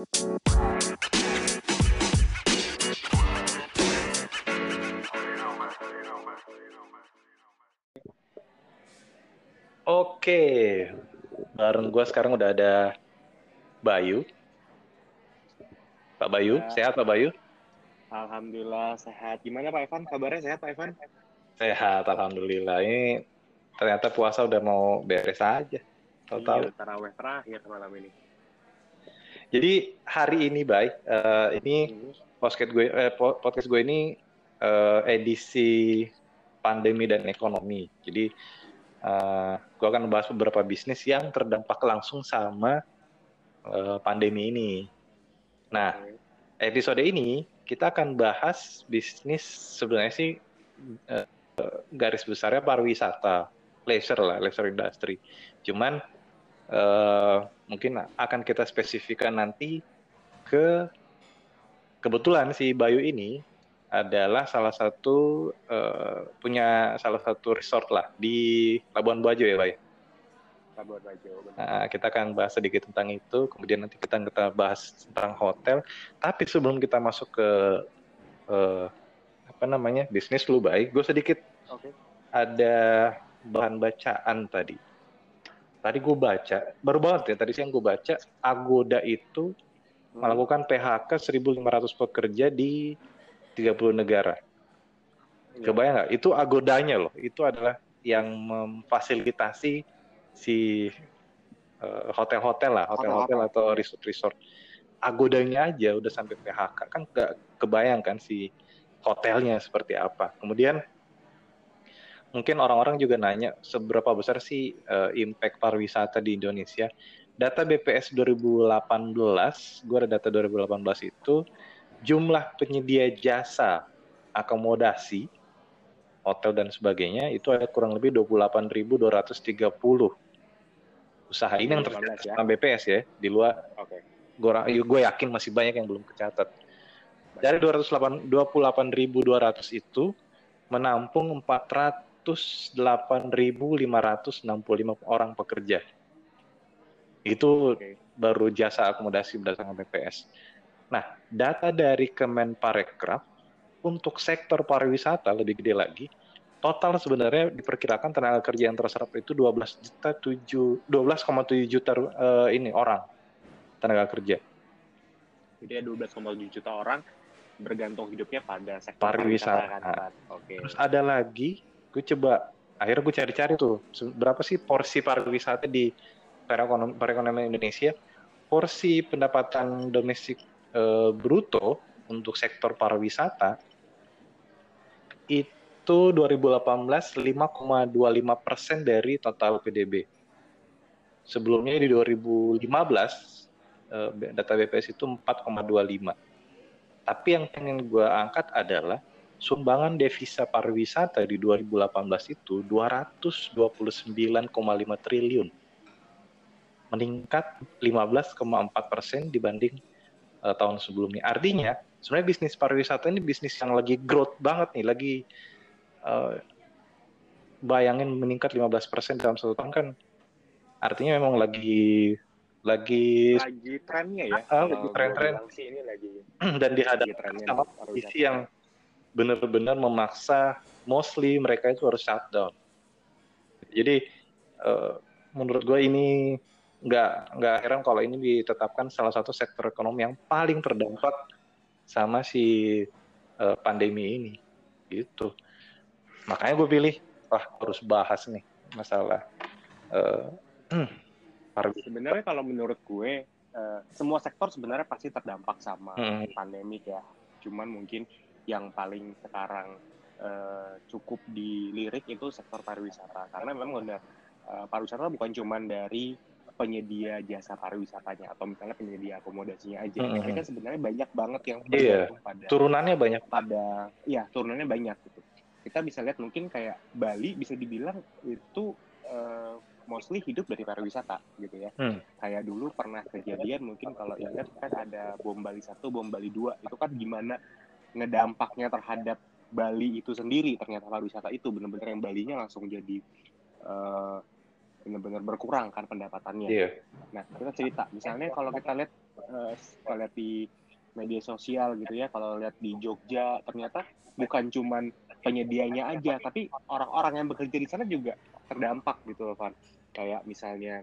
Oke, bareng gue sekarang udah ada Bayu. Pak Bayu, Ya. sehat Pak Bayu? Alhamdulillah sehat. Gimana Pak Evan? Kabarnya sehat Pak Evan? Sehat, Alhamdulillah. Ini ternyata puasa udah mau beres aja. Tahu-tahu. Iya, taraweh terakhir malam ini. Jadi hari ini, Bay, eh, ini podcast gue, eh, po- podcast gue ini eh, edisi pandemi dan ekonomi. Jadi eh, gue akan membahas beberapa bisnis yang terdampak langsung sama eh, pandemi ini. Nah, episode ini kita akan bahas bisnis sebenarnya sih eh, garis besarnya pariwisata, leisure lah, leisure industry. Cuman eh, mungkin akan kita spesifikkan nanti ke kebetulan si Bayu ini adalah salah satu eh, punya salah satu resort lah di Labuan Bajo ya, Bayu. Labuan Bajo. benar. Nah, kita akan bahas sedikit tentang itu, kemudian nanti kita kita bahas tentang hotel. Tapi sebelum kita masuk ke eh, apa namanya bisnis lu baik, gue sedikit Oke. ada bahan bacaan tadi. Tadi gue baca, baru banget ya tadi siang gue baca, Agoda itu Hmm. melakukan PHK 1.500 pekerja di 30 negara. Iya. Kebayang nggak? Itu Agodanya loh, itu adalah yang memfasilitasi si eh, hotel-hotel lah, hotel-hotel atau resort-resort. Agodanya aja udah sampai PHK, kan nggak kebayang kan si hotelnya seperti apa. Kemudian mungkin orang-orang juga nanya seberapa besar sih eh, impact pariwisata di Indonesia. Data BPS 2018, gue ada data 2018 itu jumlah penyedia jasa akomodasi hotel dan sebagainya itu ada kurang lebih 28.230 usaha ini yang 2018 tercatat ya. sama BPS ya di luar Oke. gue yakin masih banyak yang belum tercatat dari 208 28.200 itu menampung 408.565 orang pekerja itu Oke. baru jasa akomodasi berdasarkan BPS. Nah, data dari Kemenparekraf untuk sektor pariwisata lebih gede lagi, total sebenarnya diperkirakan tenaga kerja yang terserap itu 12 juta 7 12,7 juta eh, ini orang tenaga kerja. Jadi ada 12,7 juta orang bergantung hidupnya pada sektor Pariwisata. kan, Pak? Oke. Terus ada lagi, gue coba akhirnya gue cari-cari tuh berapa sih porsi pariwisata di perekonom- perekonomian Indonesia. Porsi pendapatan domestik eh, bruto untuk sektor pariwisata itu 2018 5,25 persen dari total PDB. Sebelumnya di 2015 eh, data BPS itu 4,25. Tapi yang pengen gue angkat adalah sumbangan devisa pariwisata di 2018 itu 229,5 triliun. Meningkat 15,4 persen dibanding eh, tahun sebelumnya. Artinya, sebenarnya bisnis pariwisata ini bisnis yang lagi growth banget nih, lagi eh, bayangin meningkat 15 persen dalam satu tahun kan artinya memang lagi lagi Lagi trennya ya. Kalau lagi tren-tren. dan dihadapkan sama kondisi yang benar-benar memaksa mostly mereka itu harus shutdown. Jadi eh, menurut gue ini nggak nggak heran kalau ini ditetapkan salah satu sektor ekonomi yang paling terdampak sama si eh, pandemi ini gitu. Makanya gue pilih wah harus bahas nih masalah pariwisata. Sebenarnya kalau menurut gue eh, semua sektor sebenarnya pasti terdampak sama Hmm. pandemik ya. Cuman mungkin yang paling sekarang eh, cukup dilirik itu sektor pariwisata karena memang udah eh, pariwisata bukan cuman dari penyedia jasa pariwisatanya atau misalnya penyedia akomodasinya aja. Hmm. Tapi kan sebenarnya banyak banget yang Iya. bergantung pada Turunannya banyak pada ya turunannya banyak gitu. Kita bisa lihat mungkin kayak Bali bisa dibilang itu eh, mostly hidup dari pariwisata gitu ya. Hmm. Kayak dulu pernah kejadian mungkin kalau ingat kan ada bom Bali satu, bom Bali dua itu kan gimana ngedampaknya terhadap Bali itu sendiri ternyata pariwisata itu benar-benar yang Balinya langsung jadi eh, benar-benar berkurang kan pendapatannya. Iya. Nah, kita cerita, misalnya kalau kita lihat uh, kalau lihat di media sosial gitu ya kalau lihat di Jogja ternyata bukan cuman penyedianya aja tapi orang-orang yang bekerja di sana juga terdampak gitu loh Van kayak misalnya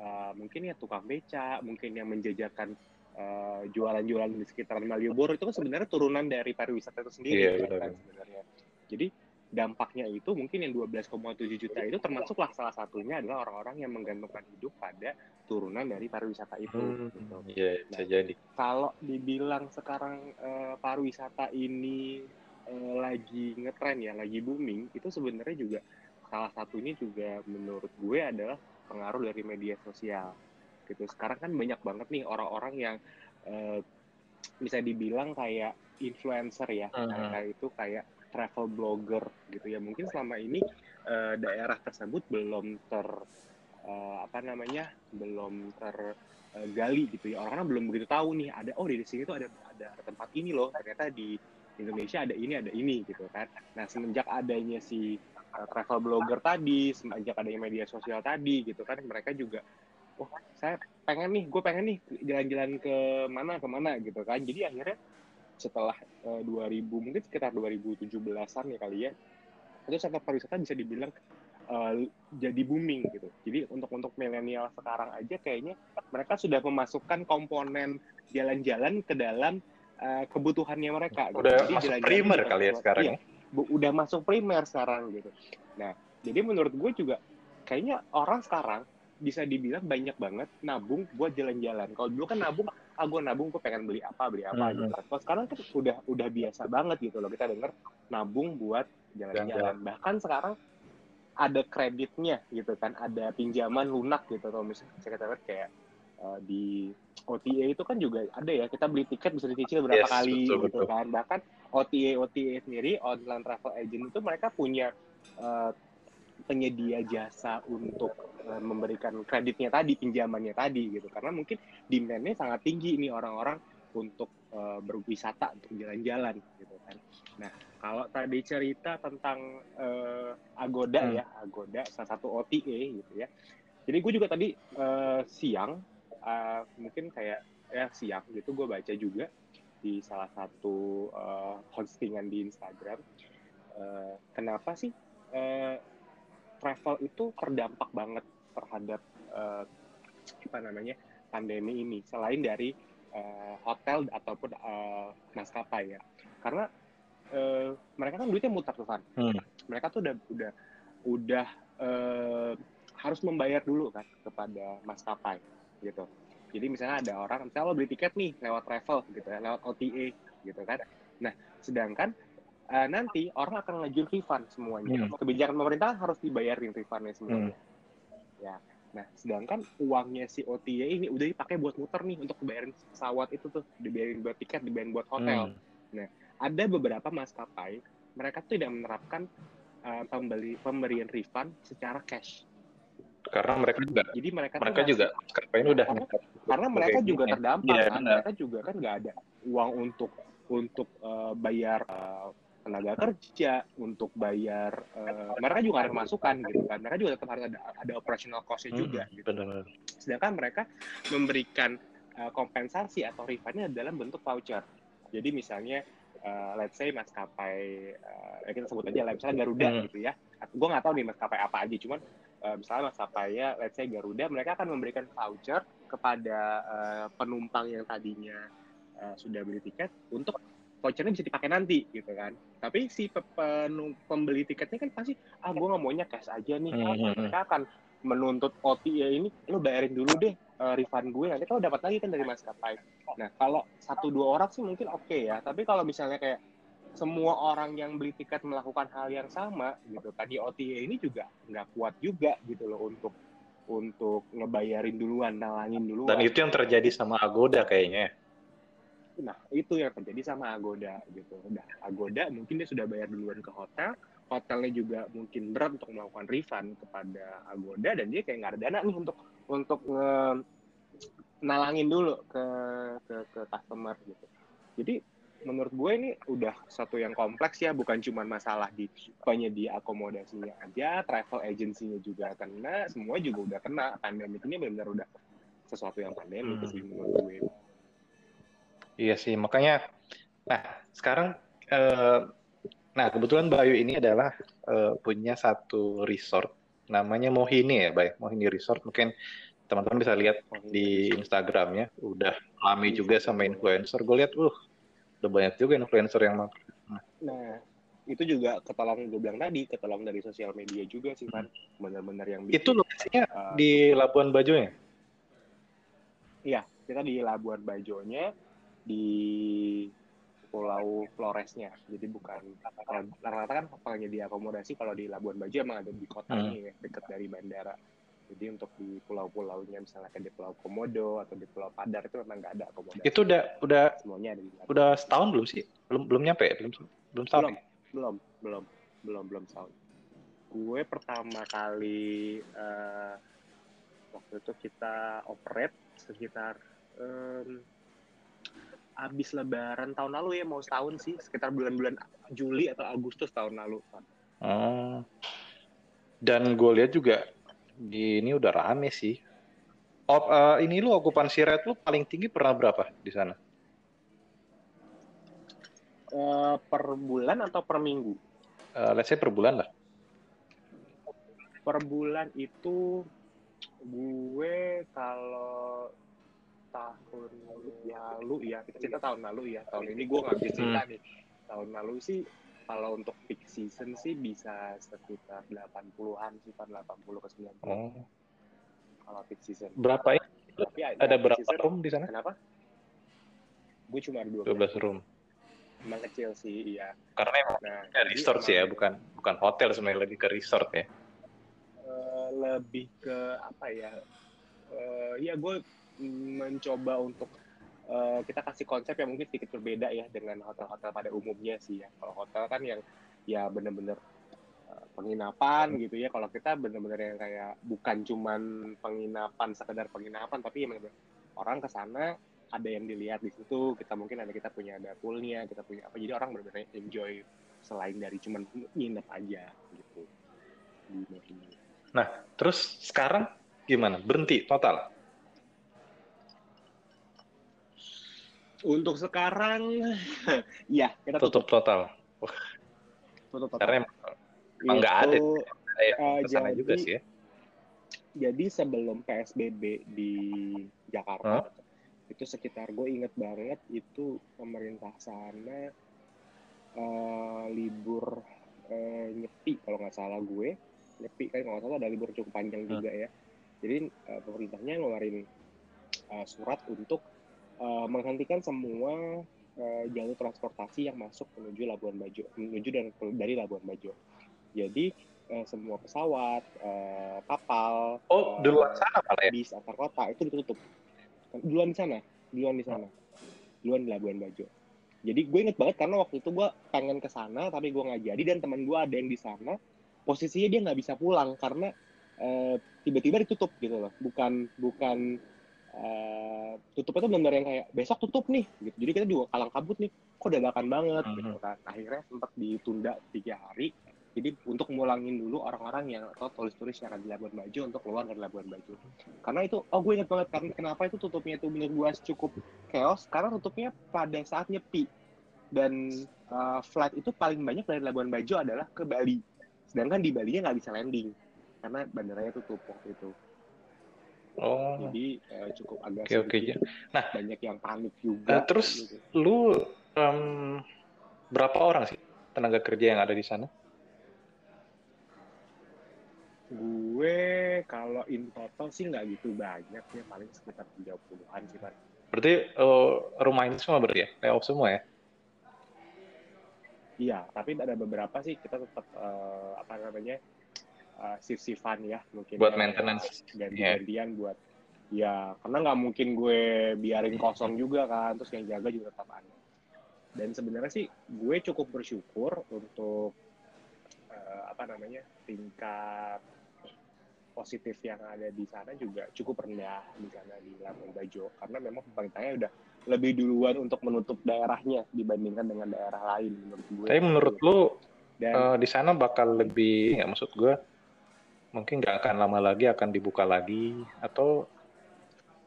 uh, mungkin ya tukang beca mungkin yang menjajakan uh, jualan-jualan di sekitaran Malioboro itu kan sebenarnya turunan dari pariwisata itu sendiri yeah, gitu kan sebenarnya jadi dampaknya itu mungkin yang 12,7 juta itu termasuklah salah satunya adalah orang-orang yang menggantungkan hidup pada turunan dari pariwisata itu. Hmm, gitu. Iya, bisa nah, jadi. Kalau dibilang sekarang uh, pariwisata ini uh, lagi ngetren ya, lagi booming, itu sebenarnya juga salah satunya juga menurut gue adalah pengaruh dari media sosial. Gitu. Sekarang kan banyak banget nih orang-orang yang uh, bisa dibilang kayak influencer ya, uh -huh. kayak itu kayak travel blogger gitu ya. Mungkin selama ini uh, daerah tersebut belum ter uh, apa namanya belum tergali uh, gitu ya. Orang-orang belum begitu tahu nih ada oh di sini tuh ada ada tempat ini loh. Ternyata di Indonesia ada ini ada ini gitu kan. Nah semenjak adanya si uh, travel blogger tadi semenjak adanya media sosial tadi gitu kan mereka juga oh saya pengen nih gue pengen nih jalan-jalan ke mana ke mana gitu kan jadi akhirnya setelah uh, 2000 mungkin sekitar 2017-an ya kali ya itu sektor pariwisata bisa dibilang uh, jadi booming gitu. Jadi untuk untuk milenial sekarang aja kayaknya mereka sudah memasukkan komponen jalan-jalan ke dalam uh, kebutuhannya mereka. Gitu. Udah gitu. masuk jalan primer kali ya sekarang. Iya, bu, udah masuk primer sekarang gitu. Nah, jadi menurut gue juga kayaknya orang sekarang bisa dibilang banyak banget nabung buat jalan-jalan. Kalau dulu kan nabung, ah gue nabung gue pengen beli apa beli apa hmm. gitu. Kalau sekarang kan udah udah biasa banget gitu loh kita denger nabung buat jalan-jalan. Bahkan sekarang ada kreditnya gitu kan, ada pinjaman lunak gitu. Kalau misalnya saya katakan kayak uh, di OTA itu kan juga ada ya kita beli tiket bisa dicicil berapa yes, kali betul, gitu betul. kan. Bahkan OTA OTA sendiri online travel agent itu mereka punya uh, penyedia jasa untuk uh, memberikan kreditnya tadi, pinjamannya tadi gitu. Karena mungkin demand-nya sangat tinggi ini orang-orang untuk uh, berwisata, untuk jalan-jalan gitu kan. Nah, kalau tadi cerita tentang uh, Agoda hmm. ya, Agoda salah satu OTA gitu ya. Jadi gue juga tadi uh, siang, uh, mungkin kayak ya siang gitu, gue baca juga di salah satu uh, postingan di Instagram. Uh, kenapa sih uh, travel itu terdampak banget terhadap uh, apa namanya pandemi ini selain dari uh, hotel ataupun uh, maskapai ya. Karena uh, mereka kan duitnya mutar tuh kan hmm. mereka tuh udah udah udah uh, harus membayar dulu kan kepada maskapai gitu. Jadi misalnya ada orang misalnya lo beli tiket nih lewat travel gitu ya lewat OTA gitu kan. Nah sedangkan uh, nanti orang akan ngajuin refund semuanya. Hmm. Kebijakan pemerintah harus dibayarin refundnya semuanya. Hmm. Ya. Nah, sedangkan uangnya si OTA ini udah dipakai buat muter nih untuk bayarin pesawat itu tuh, dibayarin buat tiket, dibayarin buat hotel. Hmm. Nah, ada beberapa maskapai mereka tuh tidak menerapkan uh, pembeli pemberian refund secara cash. Karena mereka juga, jadi mereka mereka juga ini udah karena, karena mereka juga terdampak ya, kan, mereka juga kan nggak ada uang untuk untuk uh, bayar uh, tenaga kerja untuk bayar uh, mereka juga ada masukan gitu kan mereka juga tetap harus ada ada operational costnya hmm, juga gitu benar. sedangkan mereka memberikan uh, kompensasi atau refundnya dalam bentuk voucher jadi misalnya uh, let's say maskapai uh, kita sebut aja lah misalnya Garuda hmm. gitu ya gue nggak tahu nih maskapai apa aja cuman uh, misalnya maskapainya let's say Garuda mereka akan memberikan voucher kepada uh, penumpang yang tadinya uh, sudah beli tiket untuk vouchernya bisa dipakai nanti gitu kan tapi si pembeli tiketnya kan pasti ah gue nggak maunya cash aja nih mm -hmm. mereka akan menuntut OTA ini lo bayarin dulu deh uh, refund gue nanti kalau dapat lagi kan dari maskapai nah kalau satu dua orang sih mungkin oke okay ya tapi kalau misalnya kayak semua orang yang beli tiket melakukan hal yang sama gitu kan di OTA ini juga nggak kuat juga gitu loh untuk untuk ngebayarin duluan, nalangin duluan. Dan itu yang terjadi sama Agoda kayaknya. Nah, itu yang terjadi sama Agoda gitu. Udah Agoda mungkin dia sudah bayar duluan ke hotel, hotelnya juga mungkin berat untuk melakukan refund kepada Agoda dan dia kayak nggak ada dana nih untuk untuk nge, nalangin dulu ke, ke ke customer gitu. Jadi menurut gue ini udah satu yang kompleks ya, bukan cuma masalah di penyedia akomodasinya aja, travel agency-nya juga kena, semua juga udah kena. Pandemi ini benar-benar udah sesuatu yang pandemi Hmm. sih menurut gue. Iya sih, makanya nah sekarang eh, nah kebetulan Bayu ini adalah eh, punya satu resort namanya Mohini ya, Bay. Mohini Resort mungkin teman-teman bisa lihat di Instagramnya udah rame juga sama influencer. Gue lihat, uh, udah banyak juga influencer yang mau. Nah, itu juga ketolong gue bilang tadi, ketolong dari sosial media juga sih, Van. Bener-bener yang bikin, Itu lokasinya uh, di Labuan Bajo ya? Iya, kita di Labuan Bajonya, di Pulau Floresnya. Jadi bukan, kalau rata-rata kan penyedia akomodasi kalau di Labuan Bajo emang ada di kota Hmm. nih, dekat dari bandara. Jadi untuk di pulau-pulaunya, misalnya kayak di Pulau Komodo atau di Pulau Padar itu memang nggak ada akomodasi. Itu udah udah Semuanya ada di Labuan. udah setahun belum sih? Belum belum nyampe ya? Belum belum setahun. belum, belum, belum, belum, belum tahun. Gue pertama kali eh, waktu itu kita operate sekitar em, abis Lebaran tahun lalu ya mau setahun sih sekitar bulan-bulan Juli atau Agustus tahun lalu. Pak. Oh. Dan gue lihat juga di ini udah rame sih. Op, eh, ini lu okupansi rate lu paling tinggi pernah berapa di sana? Eh, per bulan atau per minggu? Eh, let's say per bulan lah. Per bulan itu gue kalau tahun lalu ya kita cerita tahun lalu ya tahun ini gue nggak bisa cerita nih tahun lalu sih kalau untuk peak season sih bisa sekitar 80-an sih kan 80 ke 90 Oh. kalau peak season Berapa ya? tapi Ada peak berapa season, room di sana? kenapa gue cuma ada 12, 12 room. emang kecil sih iya Karena emang nah ya, resort sih ya, bukan bukan hotel sebenarnya lebih ke resort ya. eh, lebih ke apa ya eh, ya gue mencoba untuk eh, kita kasih konsep yang mungkin sedikit berbeda ya dengan hotel-hotel pada umumnya sih ya kalau hotel kan yang ya bener-bener eh, penginapan gitu ya kalau kita bener-bener yang kayak bukan cuman penginapan sekedar penginapan tapi yang orang ke sana ada yang dilihat di situ kita mungkin ada kita punya ada poolnya kita punya apa jadi orang benar-benar enjoy selain dari cuman nginep aja gitu Mohini. Terus sekarang gimana? Berhenti total? Untuk sekarang, ya kita Tutup tutup, total. tutup total. Karena emang nggak ada sana jadi- juga sih ya. Jadi sebelum PSBB di Jakarta, itu sekitar gue inget banget itu pemerintah sana eh, libur eh, nyepi kalau nggak salah gue nyepi kan kalau nggak salah ada libur cukup panjang Hmm. juga ya. Jadi eh, pemerintahnya ngeluarin eh, surat untuk eh, menghentikan semua eh, jalur transportasi yang masuk menuju Labuan Bajo, menuju dan dari Labuan Bajo. Jadi eh, semua pesawat, eh, kapal, Oh, duluan sana malah ya? bis antar kota itu ditutup. Duluan di sana, duluan di sana, duluan di Labuan Bajo. Jadi gue inget banget karena waktu itu gue pengen ke sana tapi gue nggak jadi dan teman gue ada yang di sana posisinya dia nggak bisa pulang karena tiba-tiba ditutup gitu loh. Bukan bukan eh, tutupnya tuh benar yang kayak besok tutup nih gitu. Jadi kita juga kalang kabut nih. Kok dadakan banget Mhm. gitu kan. Akhirnya sempat ditunda tiga hari. Jadi untuk mulangin dulu orang-orang yang atau turis-turis yang ada di Labuan Bajo untuk keluar dari Labuan Bajo. Karena itu, oh gue inget banget karena kenapa itu tutupnya itu menurut gue cukup chaos karena tutupnya pada saat nyepi dan uh, flight itu paling banyak dari Labuan Bajo adalah ke Bali. Sedangkan di Bali nya nggak bisa landing karena bandaranya tutup waktu itu. Oh. Jadi uh, cukup agak Oke oke. sedikit Nah, banyak yang panik juga. terus gitu. lu em, berapa orang sih tenaga kerja yang ada di sana? Gue kalau in total sih nggak gitu banyak ya paling sekitar 30-an sih kan. Berarti eh, rumah ini semua berarti ya? Layoff semua ya? Iya, tapi ada beberapa sih kita tetap eh, apa namanya uh, shift-shiftan ya mungkin Buat ya, maintenance. ganti-gantian buat ya karena nggak mungkin gue biarin kosong juga kan terus yang jaga juga tetap ada dan sebenarnya sih gue cukup bersyukur untuk eh, apa namanya tingkat positif yang ada di sana juga cukup rendah di sana di Labuan Bajo karena memang pemerintahnya udah lebih duluan untuk menutup daerahnya dibandingkan dengan daerah lain menurut gue. Tapi menurut lu dan eh, di sana bakal lebih, nggak maksud gue, mungkin nggak akan lama lagi akan dibuka lagi atau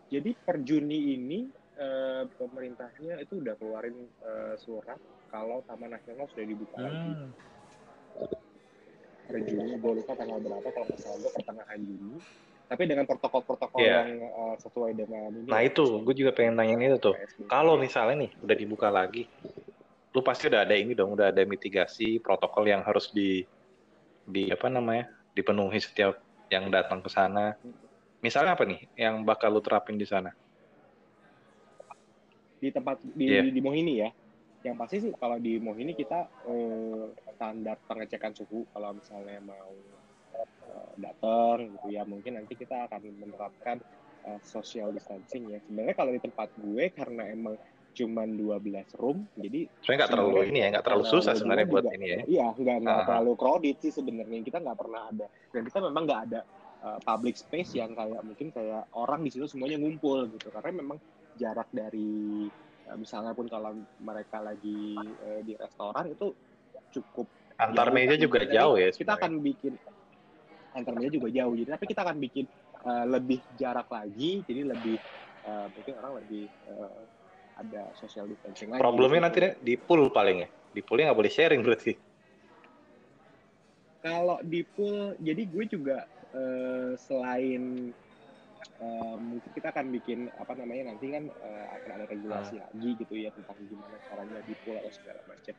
jadi per Juni ini uh, pemerintahnya itu udah keluarin uh, surat kalau Taman Nasional sudah dibuka hmm. lagi. Per Juni, gue lupa tanggal berapa kalau nggak salah pertengahan Juni. Tapi dengan protokol-protokol yeah. yang uh, sesuai dengan ini. Nah itu, gue juga pengen nanyain itu tuh. Kalau misalnya nih udah dibuka lagi, lu pasti udah ada ini dong, udah ada mitigasi protokol yang harus di di apa namanya dipenuhi setiap yang datang ke sana. Misalnya apa nih yang bakal lu terapin di sana? Di tempat di, yeah. di, Mohini ya yang pasti sih kalau di Mohini kita eh, standar pengecekan suhu kalau misalnya mau eh, datang gitu ya mungkin nanti kita akan menerapkan eh, social distancing ya sebenarnya kalau di tempat gue karena emang cuman 12 room jadi sebenarnya nggak terlalu ini ya nggak terlalu susah sebenarnya buat ini ya. Iya nggak nggak uh terlalu crowded sih sebenarnya. Kita nggak pernah ada. Dan kita memang nggak ada uh, public space yang kayak mungkin kayak orang di situ semuanya ngumpul gitu. Karena memang jarak dari Ya, misalnya pun kalau mereka lagi uh, di restoran itu cukup antar meja juga jauh ya kita akan bikin antar meja juga jauh. Jadi tapi kita akan bikin uh, lebih jarak lagi. Jadi lebih uh, mungkin orang lebih uh, ada social distancing lagi problemnya nanti di pool paling ya di poolnya nggak boleh sharing berarti kalau di pool jadi gue juga uh, selain uh, mungkin kita akan bikin apa namanya nanti kan uh, akan ada regulasi hmm. lagi gitu ya tentang gimana caranya di pool atau segala macam.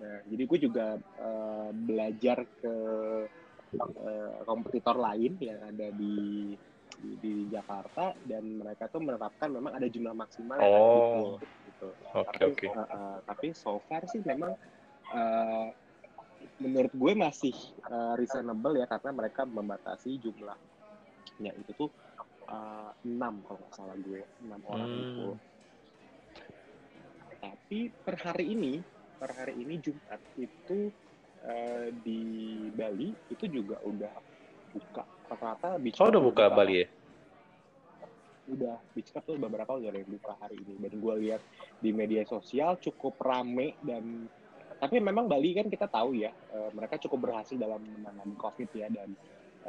Nah, jadi gue juga uh, belajar ke uh, kompetitor lain yang ada di, di di Jakarta dan mereka tuh menerapkan memang ada jumlah maksimal oh. pool gitu. Okay, tapi okay. Uh, uh, tapi so far sih memang uh, menurut gue masih uh, reasonable ya karena mereka membatasi jumlahnya itu tuh uh, kalau nggak salah gue enam orang hmm. itu tapi per hari ini per hari ini Jumat itu uh, di Bali itu juga udah buka rata-rata oh udah buka buka. Bali ya? Udah beach club tuh beberapa udah yang buka hari ini. Dan gue lihat di media sosial cukup rame dan tapi memang Bali kan kita tahu ya uh, mereka cukup berhasil dalam menangani COVID ya dan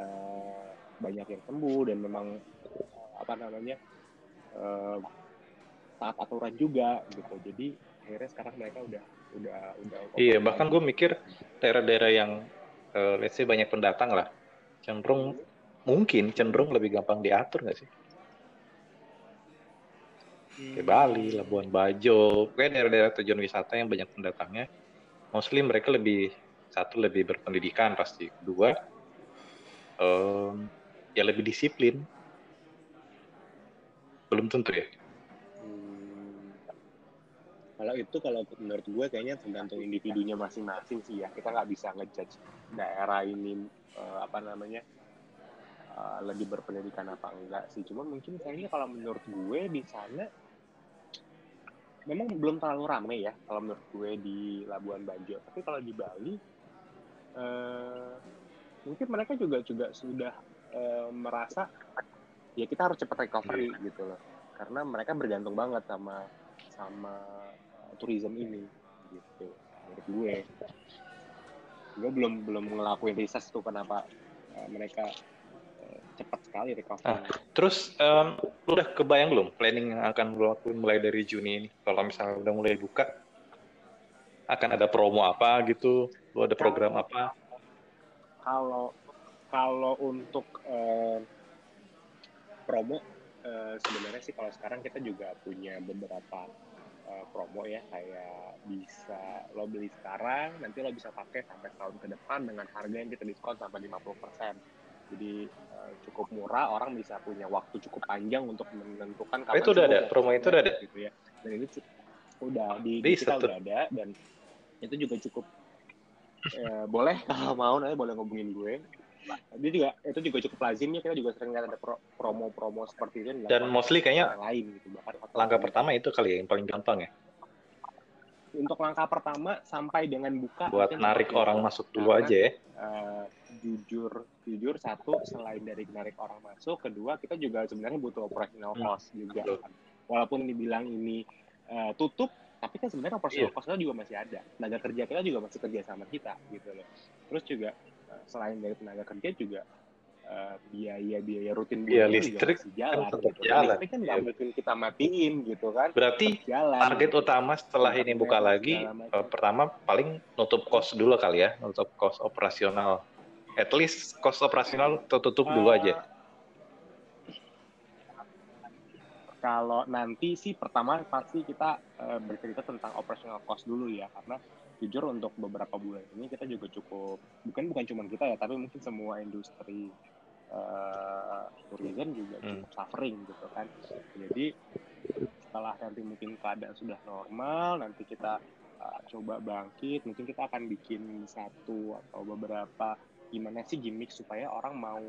uh, banyak yang sembuh dan memang apa namanya uh, taat aturan juga gitu. Jadi akhirnya sekarang mereka udah udah udah iya bahkan gue mikir daerah-daerah yang uh, let's say banyak pendatang lah cenderung mungkin cenderung lebih gampang diatur nggak sih? Hmm. kayak Bali Labuan Bajo. Kayak daerah-daerah tujuan wisata yang banyak pendatangnya mostly mereka lebih satu lebih berpendidikan pasti. Kedua um, ya lebih disiplin. Belum tentu ya? Hmm, kalau itu kalau menurut gue kayaknya tergantung individunya masing-masing sih ya. Kita nggak bisa ngejudge daerah ini uh, apa namanya uh, lebih berpendidikan apa enggak sih. Cuma mungkin kayaknya kalau menurut gue di sana memang belum terlalu ramai ya kalau menurut gue di Labuan Bajo. Tapi kalau di Bali uh, mungkin mereka juga juga sudah uh, merasa ya kita harus cepat recovery yeah. gitu loh. Karena mereka bergantung banget sama sama uh, tourism ini gitu menurut gue. Gue belum belum ngelakuin riset tuh kenapa uh, mereka cepat sekali recovery ah, terus um, lu udah kebayang belum planning yang akan lu lakuin mulai dari Juni ini? Kalau misalnya udah mulai buka akan ada promo apa gitu? Lu ada program apa? Kalau kalau untuk uh, promo uh, sebenarnya sih kalau sekarang kita juga punya beberapa uh, promo ya. Kayak bisa lo beli sekarang nanti lo bisa pakai sampai tahun ke depan dengan harga yang kita diskon sampai 50% jadi uh, cukup murah orang bisa punya waktu cukup panjang untuk menentukan kapan itu udah ada promo itu udah ada? Gitu ya. Dan ini udah di, di kita udah ada dan itu juga cukup eh, boleh kalau mau nanti boleh ngomongin gue. Dia juga itu juga cukup lazimnya kita juga sering lihat ada promo-promo seperti itu dan mostly kayaknya lain gitu bahkan langkah pertama itu kali ya yang paling gampang ya untuk langkah pertama sampai dengan buka buat narik orang masuk dulu aja ya uh, jujur jujur satu selain dari narik orang masuk kedua kita juga sebenarnya butuh operational hmm. cost hmm. juga walaupun dibilang ini uh, tutup tapi kan sebenarnya operational yeah. cost juga masih ada tenaga kerja kita juga masih kerja sama kita gitu loh terus juga selain dari tenaga kerja juga uh, biaya-biaya rutin biaya listrik juga jalan, kan tetap gitu. jalan. Listrik kan nggak ya. mungkin kita matiin gitu kan. Berarti jalan, target gitu. utama setelah ini buka lagi, uh, pertama paling nutup kos dulu kali ya, nutup kos operasional. At least kos operasional tertutup uh, dulu aja. Kalau nanti sih pertama pasti kita uh, bercerita tentang operational cost dulu ya, karena jujur untuk beberapa bulan ini kita juga cukup bukan bukan cuma kita ya tapi mungkin semua industri uh, tourism juga hmm. cukup suffering gitu kan. Jadi setelah nanti mungkin keadaan sudah normal nanti kita uh, coba bangkit mungkin kita akan bikin satu atau beberapa gimana sih gimmick supaya orang mau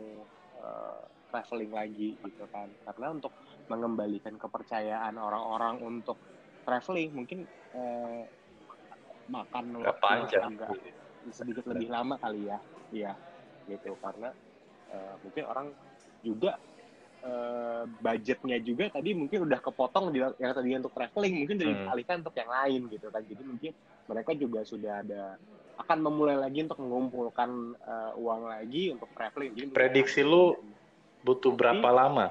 uh, traveling lagi gitu kan. Karena untuk mengembalikan kepercayaan orang-orang untuk traveling mungkin uh, makan panjang. agak sedikit lebih lama kali ya. Iya gitu. Karena uh, mungkin orang juga uh, budgetnya juga tadi mungkin udah kepotong di yang tadi untuk traveling mungkin jadi hmm. alihkan untuk yang lain gitu kan. Jadi mungkin mereka juga sudah ada akan memulai lagi untuk mengumpulkan uh, uang lagi untuk traveling. Jadi prediksi lu butuh berapa lama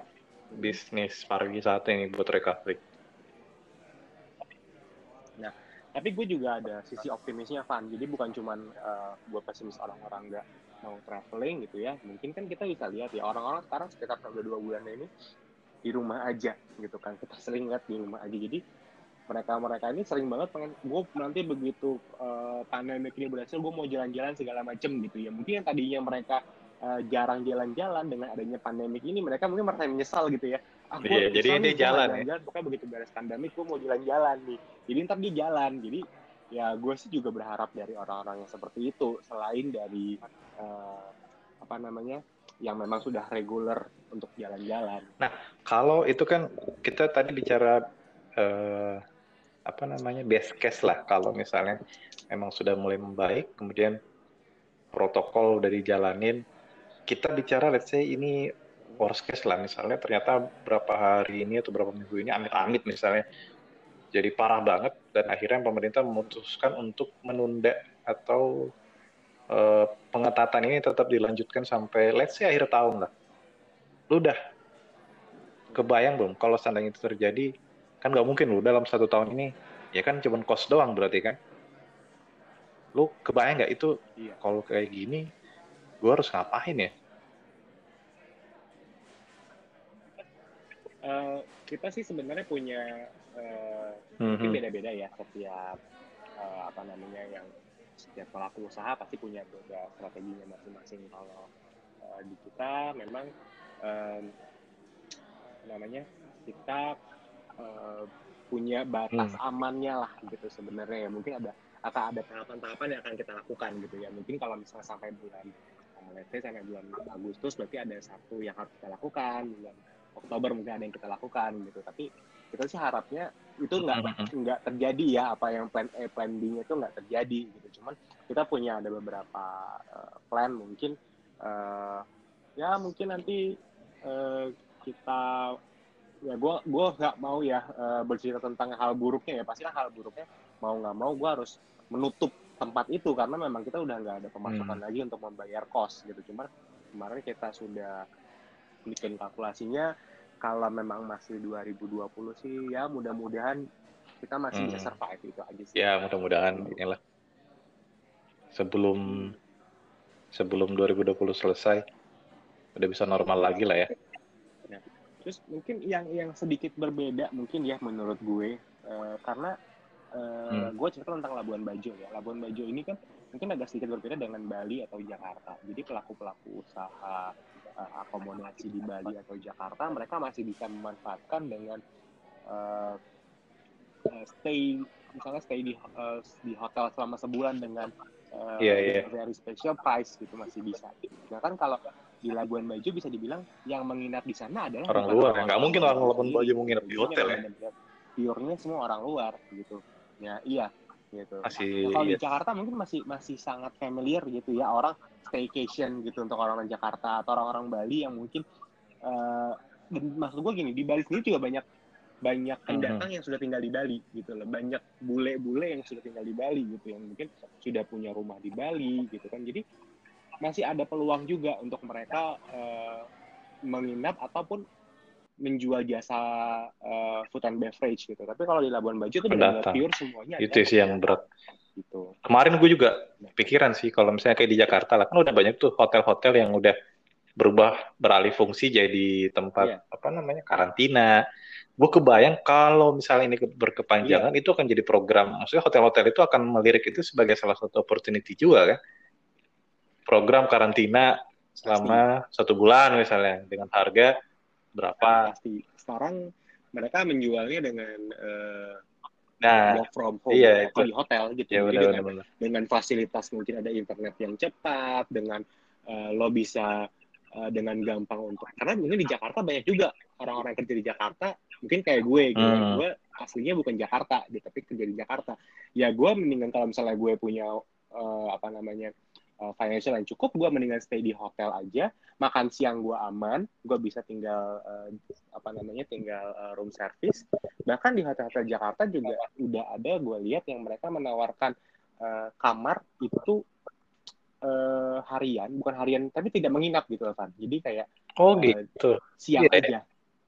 bisnis pariwisata ini buat recovery? Tapi gue juga ada sisi optimisnya Van. Jadi bukan cuman uh, gue pesimis orang-orang nggak mau traveling gitu ya mungkin kan kita bisa lihat ya orang-orang sekarang sekitar udah dua bulan ini di rumah aja gitu kan kita sering lihat di rumah aja. Jadi mereka mereka ini sering banget pengen gue nanti begitu uh, pandemi ini berhasil gue mau jalan-jalan segala macem gitu ya. Mungkin yang tadinya mereka uh, jarang jalan-jalan dengan adanya pandemi ini mereka mungkin merasa menyesal gitu ya. Aku iya, jadi ini jalan, jalan ya. pokoknya begitu beres pandemi gue mau jalan-jalan nih. Jadi ntar dia jalan jadi ya gue sih juga berharap dari orang-orang yang seperti itu. Selain dari uh, apa namanya yang memang sudah reguler untuk jalan-jalan. Nah kalau itu kan kita tadi bicara uh, apa namanya best case lah. Kalau misalnya memang sudah mulai membaik kemudian protokol dari jalanin kita bicara let's say ini worst case lah. Misalnya ternyata berapa hari ini atau berapa minggu ini amit-amit misalnya jadi parah banget dan akhirnya pemerintah memutuskan untuk menunda atau uh, pengetatan ini tetap dilanjutkan sampai let's say akhir tahun lah. Lu udah kebayang belum kalau seandainya itu terjadi kan nggak mungkin lu dalam satu tahun ini ya kan cuma kos doang berarti kan lu kebayang nggak itu iya. kalau kayak gini gue harus ngapain ya uh, kita sih sebenarnya punya uh, mm-hmm. beda-beda ya setiap uh, apa namanya yang setiap pelaku usaha pasti punya beda strateginya masing-masing kalau uh, di kita memang um, namanya kita uh, punya batas hmm. amannya lah gitu sebenarnya ya mungkin ada akan ada tahapan-tahapan yang akan kita lakukan gitu ya mungkin kalau misalnya sampai bulan let's say sampai bulan Agustus berarti ada satu yang harus kita lakukan bulan Oktober mungkin ada yang kita lakukan gitu tapi kita sih harapnya itu nggak nggak terjadi ya apa yang plan A plan B nya itu nggak terjadi gitu. Cuman kita punya ada beberapa uh, plan mungkin uh, ya mungkin nanti uh, kita ya gue gue nggak mau ya uh, bercerita tentang hal buruknya ya. Pasti hal buruknya mau nggak mau gue harus menutup tempat itu. Karena memang kita udah nggak ada pemasukan hmm. lagi untuk membayar kos gitu. Cuman kemarin kita sudah bikin kalkulasinya kalau memang masih 2020 sih ya mudah-mudahan kita masih hmm. bisa survive itu aja sih. Ya mudah-mudahan inilah sebelum sebelum 2020 selesai udah bisa normal lagi lah ya. ya. Terus mungkin yang yang sedikit berbeda mungkin ya menurut gue uh, karena uh, hmm. gue cerita tentang Labuan Bajo ya. Labuan Bajo ini kan mungkin agak sedikit berbeda dengan Bali atau Jakarta. Jadi pelaku pelaku usaha uh, akomodasi di Bali atau Jakarta mereka masih bisa memanfaatkan dengan uh, uh, stay misalnya stay di uh, di hotel selama sebulan dengan uh, yeah, yeah. very special price gitu masih bisa. Nah kan kalau di Labuan Bajo bisa dibilang yang menginap di sana adalah orang luar. Nggak mungkin orang Labuan Bajo menginap di hotel ya. Purenya semua orang luar gitu. Ya iya gitu. Masih, nah, kalau yes. di Jakarta mungkin masih masih sangat familiar gitu ya orang staycation gitu untuk orang-orang Jakarta atau orang-orang Bali yang mungkin uh, dan maksud gue gini di Bali sendiri juga banyak banyak mhm. pendatang mm-hmm. yang sudah tinggal di Bali gitu loh banyak bule-bule yang sudah tinggal di Bali gitu yang mungkin sudah punya rumah di Bali gitu kan jadi masih ada peluang juga untuk mereka uh, menginap ataupun menjual jasa uh, food and beverage gitu. Tapi kalau di Labuan Bajo itu benar pure semuanya. Itu sih yang berat. Gitu. Kemarin gue juga pikiran sih kalau misalnya kayak di Jakarta lah kan udah banyak tuh hotel-hotel yang udah berubah beralih fungsi jadi tempat yeah. apa namanya karantina. Gue kebayang kalau misalnya ini berkepanjangan yeah. itu akan jadi program. Maksudnya hotel-hotel itu akan melirik itu sebagai salah satu opportunity juga kan. Program karantina selama Pasti. satu bulan misalnya dengan harga berapa? Pasti. Sekarang mereka menjualnya dengan uh, nah, work from home iya, itu. di hotel gitu. Ya, Jadi benar, dengan, benar. dengan fasilitas mungkin ada internet yang cepat, dengan uh, lo bisa uh, dengan gampang untuk karena mungkin di Jakarta banyak juga orang-orang kerja di Jakarta mungkin kayak gue gitu hmm. gue aslinya bukan Jakarta tapi kerja di Jakarta ya gue mendingan kalau misalnya gue punya uh, apa namanya uh, financial yang cukup gue mendingan stay di hotel aja makan siang gue aman gue bisa tinggal uh, apa namanya tinggal uh, room service bahkan di hotel-hotel Jakarta juga udah ada gue lihat yang mereka menawarkan uh, kamar itu uh, harian, bukan harian, tapi tidak menginap gitu kan. Jadi kayak oh uh, gitu siang yeah. aja.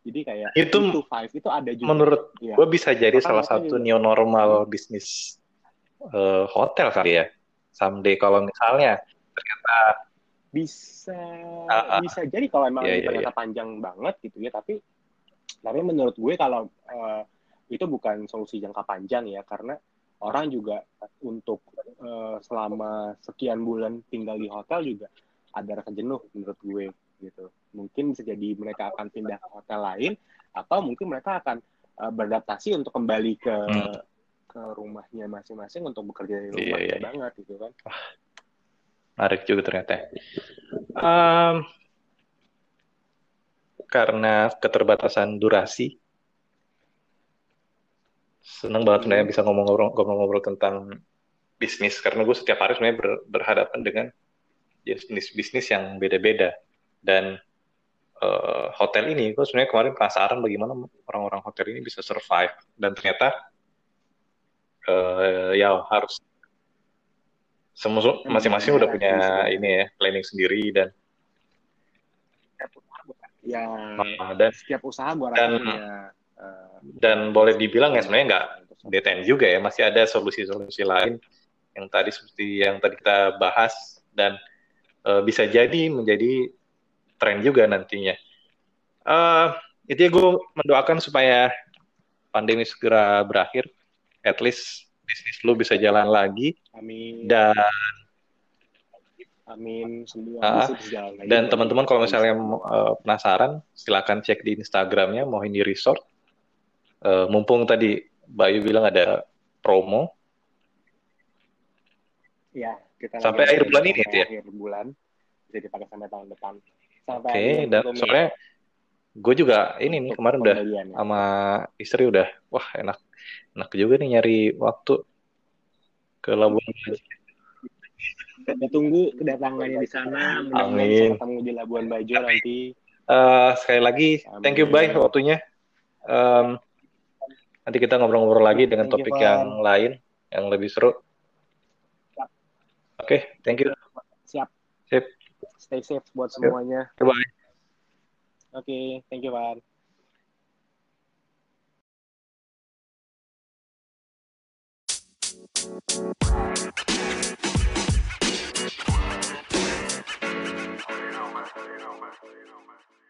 Jadi kayak itu, itu five itu ada juga. Menurut ya. gue bisa jadi Maka salah satu juga. new normal bisnis uh, hotel kali ya. Someday kalau misalnya ternyata bisa uh, bisa jadi kalau emang yeah, iya, ternyata yeah. panjang banget gitu ya. Tapi tapi menurut gue kalau uh, itu bukan solusi jangka panjang ya karena orang juga untuk uh, selama sekian bulan tinggal di hotel juga ada rasa jenuh menurut gue gitu. Mungkin bisa jadi mereka akan pindah ke hotel lain atau mungkin mereka akan uh, beradaptasi untuk kembali ke hmm. Ke rumahnya masing-masing untuk bekerja di rumah iya, iya. iya. banget gitu kan. Menarik juga ternyata. Um, karena keterbatasan durasi, seneng banget sebenarnya bisa ngomong-ngobrol tentang bisnis karena gue setiap hari sebenarnya ber, berhadapan dengan jenis bisnis yang beda-beda dan uh, hotel ini gue sebenarnya kemarin penasaran bagaimana orang-orang hotel ini bisa survive dan ternyata uh, ya harus. Semua masing-masing udah punya ini ya planning sendiri dan ya uh, dan setiap usaha rasa dan, punya uh, dan boleh dibilang ya sebenarnya nggak detain juga ya masih ada solusi-solusi lain yang tadi seperti yang tadi kita bahas dan uh, bisa jadi menjadi tren juga nantinya. Uh, itu ya gue mendoakan supaya pandemi segera berakhir, at least bisnis lu bisa jalan lagi. Amin. Dan Amin semua uh, Dan teman-teman kalau misalnya uh, penasaran, silakan cek di Instagramnya Mohini Resort. Uh, mumpung tadi Bayu bilang ada promo, Ya, kita sampai akhir bulan ini ya. Akhir bulan bisa dipakai sampai tahun depan. Oke, okay, dan soalnya gue juga ini nih kemarin udah ya. sama istri udah wah enak enak juga nih nyari waktu ke Labuan Bajo. Kita tunggu kedatangannya di sana. Amin. Ketemu di Labuan Bajo nanti. Uh, sekali lagi, Amin. thank you bye waktunya. Um, nanti kita ngobrol-ngobrol lagi dengan thank topik you, yang lain yang lebih seru. Oke, okay, thank you. Siap. Sip. Stay safe buat semuanya. Bye. Oke, okay, thank you, Pak. You know, man. You.